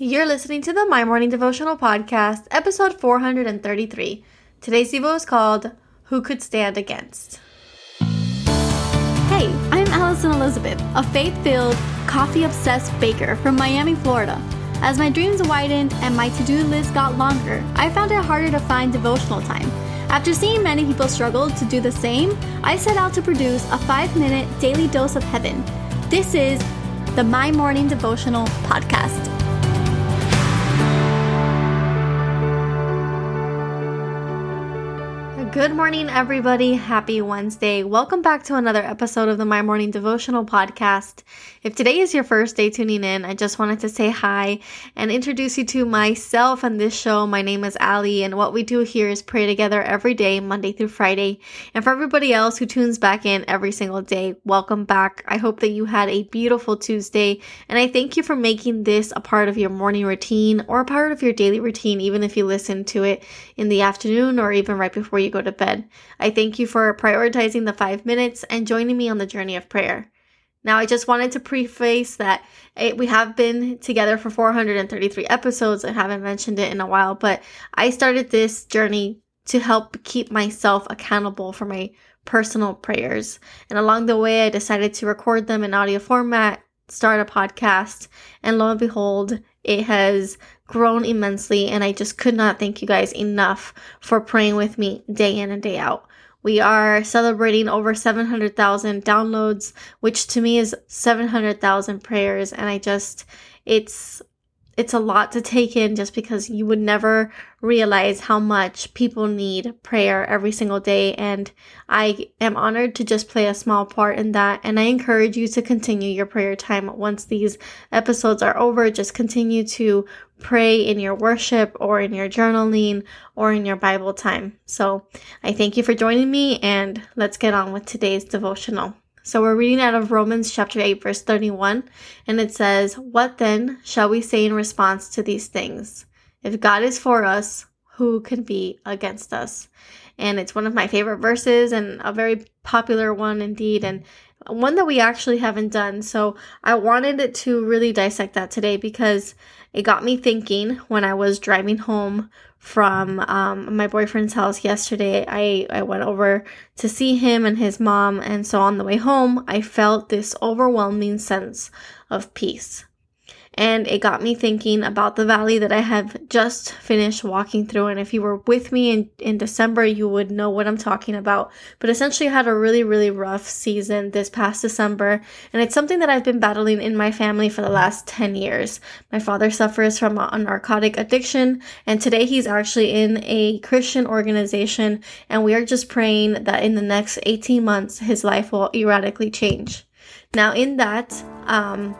You're listening to the My Morning Devotional Podcast, episode 433. Today's Devo is called Who Could Stand Against? Hey, I'm Alison Elizabeth, a faith filled, coffee obsessed baker from Miami, Florida. As my dreams widened and my to do list got longer, I found it harder to find devotional time. After seeing many people struggle to do the same, I set out to produce a five minute daily dose of heaven. This is the My Morning Devotional Podcast. Good morning, everybody. Happy Wednesday. Welcome back to another episode of the My Morning Devotional Podcast. If today is your first day tuning in, I just wanted to say hi and introduce you to myself and this show. My name is Ali, and what we do here is pray together every day, Monday through Friday. And for everybody else who tunes back in every single day, welcome back. I hope that you had a beautiful Tuesday, and I thank you for making this a part of your morning routine or a part of your daily routine, even if you listen to it in the afternoon or even right before you go to to bed. I thank you for prioritizing the five minutes and joining me on the journey of prayer. Now, I just wanted to preface that it, we have been together for 433 episodes. I haven't mentioned it in a while, but I started this journey to help keep myself accountable for my personal prayers. And along the way, I decided to record them in audio format, start a podcast, and lo and behold, it has grown immensely, and I just could not thank you guys enough for praying with me day in and day out. We are celebrating over 700,000 downloads, which to me is 700,000 prayers, and I just, it's it's a lot to take in just because you would never realize how much people need prayer every single day. And I am honored to just play a small part in that. And I encourage you to continue your prayer time once these episodes are over. Just continue to pray in your worship or in your journaling or in your Bible time. So I thank you for joining me and let's get on with today's devotional. So we're reading out of Romans chapter 8 verse 31 and it says, "What then shall we say in response to these things? If God is for us, who can be against us?" And it's one of my favorite verses and a very popular one indeed and one that we actually haven't done. So I wanted to really dissect that today because it got me thinking when I was driving home from um, my boyfriend's house yesterday. I, I went over to see him and his mom, and so on the way home, I felt this overwhelming sense of peace and it got me thinking about the valley that I have just finished walking through. And if you were with me in, in December, you would know what I'm talking about. But essentially, I had a really, really rough season this past December, and it's something that I've been battling in my family for the last 10 years. My father suffers from a narcotic addiction, and today he's actually in a Christian organization, and we are just praying that in the next 18 months, his life will erratically change. Now, in that, um,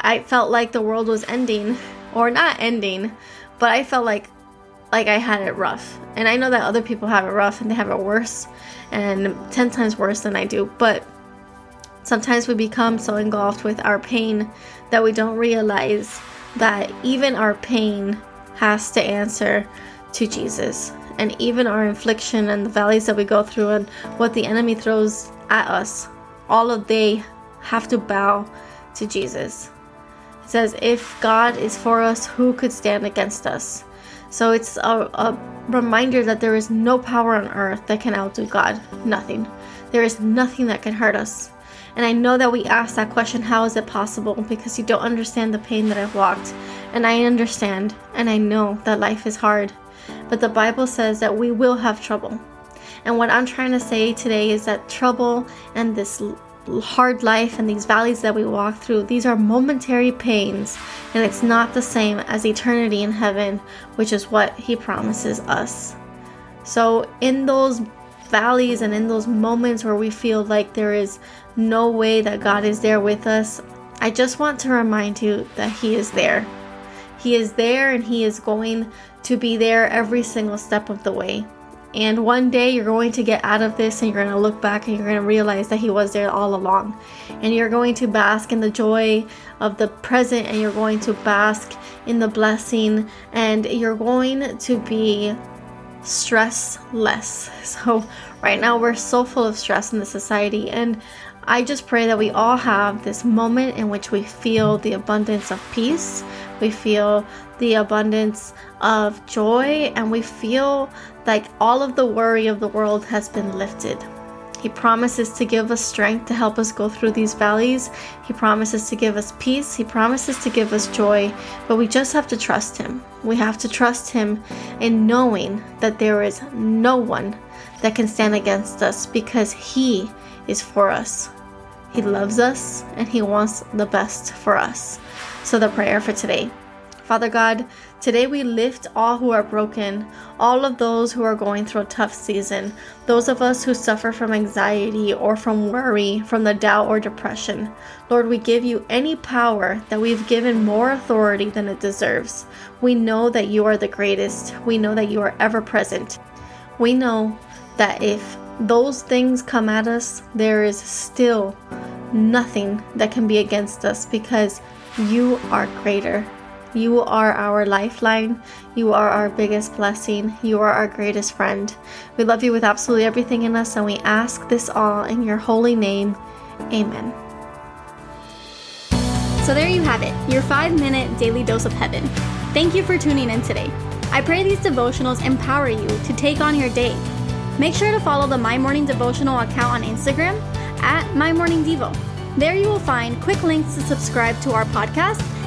I felt like the world was ending, or not ending, but I felt like like I had it rough. And I know that other people have it rough and they have it worse and 10 times worse than I do, but sometimes we become so engulfed with our pain that we don't realize that even our pain has to answer to Jesus. And even our infliction and the valleys that we go through and what the enemy throws at us, all of they have to bow to Jesus. It says, If God is for us, who could stand against us? So it's a, a reminder that there is no power on earth that can outdo God. Nothing. There is nothing that can hurt us. And I know that we ask that question, how is it possible? Because you don't understand the pain that I've walked. And I understand, and I know that life is hard. But the Bible says that we will have trouble. And what I'm trying to say today is that trouble and this hard life and these valleys that we walk through, these are momentary pains, and it's not the same as eternity in heaven, which is what He promises us. So, in those valleys and in those moments where we feel like there is no way that God is there with us, I just want to remind you that He is there. He is there and He is going to be there every single step of the way. And one day you're going to get out of this and you're going to look back and you're going to realize that He was there all along. And you're going to bask in the joy of the present and you're going to bask in the blessing and you're going to be stressless. So, right now we're so full of stress in the society and I just pray that we all have this moment in which we feel the abundance of peace, We feel the abundance of joy, and we feel like all of the worry of the world has been lifted. He promises to give us strength to help us go through these valleys. He promises to give us peace. He promises to give us joy. But we just have to trust Him. We have to trust Him in knowing that there is no one that can stand against us because He is for us. He loves us and He wants the best for us. So, the prayer for today Father God, today we lift all who are broken, all of those who are going through a tough season, those of us who suffer from anxiety or from worry, from the doubt or depression. Lord, we give you any power that we've given more authority than it deserves. We know that you are the greatest. We know that you are ever present. We know that if those things come at us, there is still nothing that can be against us because you are greater. You are our lifeline. You are our biggest blessing. You are our greatest friend. We love you with absolutely everything in us, and we ask this all in your holy name. Amen. So there you have it, your five minute daily dose of heaven. Thank you for tuning in today. I pray these devotionals empower you to take on your day. Make sure to follow the My Morning Devotional account on Instagram at My Morning Devo. There you will find quick links to subscribe to our podcast